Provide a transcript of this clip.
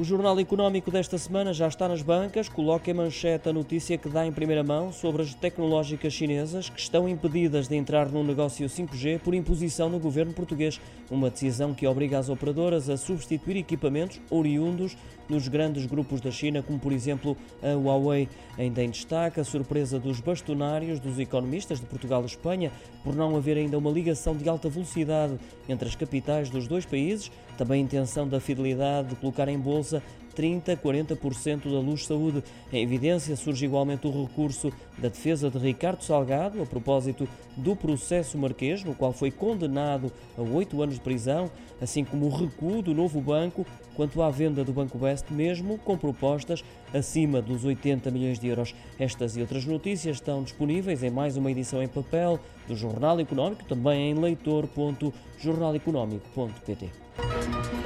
O Jornal Económico desta semana já está nas bancas, coloca em manchete a notícia que dá em primeira mão sobre as tecnológicas chinesas que estão impedidas de entrar no negócio 5G por imposição no governo português. Uma decisão que obriga as operadoras a substituir equipamentos oriundos nos grandes grupos da China, como por exemplo a Huawei. Ainda em destaque a surpresa dos bastonários dos economistas de Portugal e Espanha por não haver ainda uma ligação de alta velocidade entre as capitais dos dois países, também a intenção da fidelidade de colocar em bolsa 30, 40% da luz saúde. Em evidência surge igualmente o recurso da defesa de Ricardo Salgado a propósito do processo marquês, no qual foi condenado a oito anos de prisão, assim como o recuo do novo banco quanto à venda do Banco Best, mesmo com propostas acima dos 80 milhões de euros. Estas e outras notícias estão disponíveis em mais uma edição em papel do Jornal Económico, também em leitor.jornaleconómico.pt.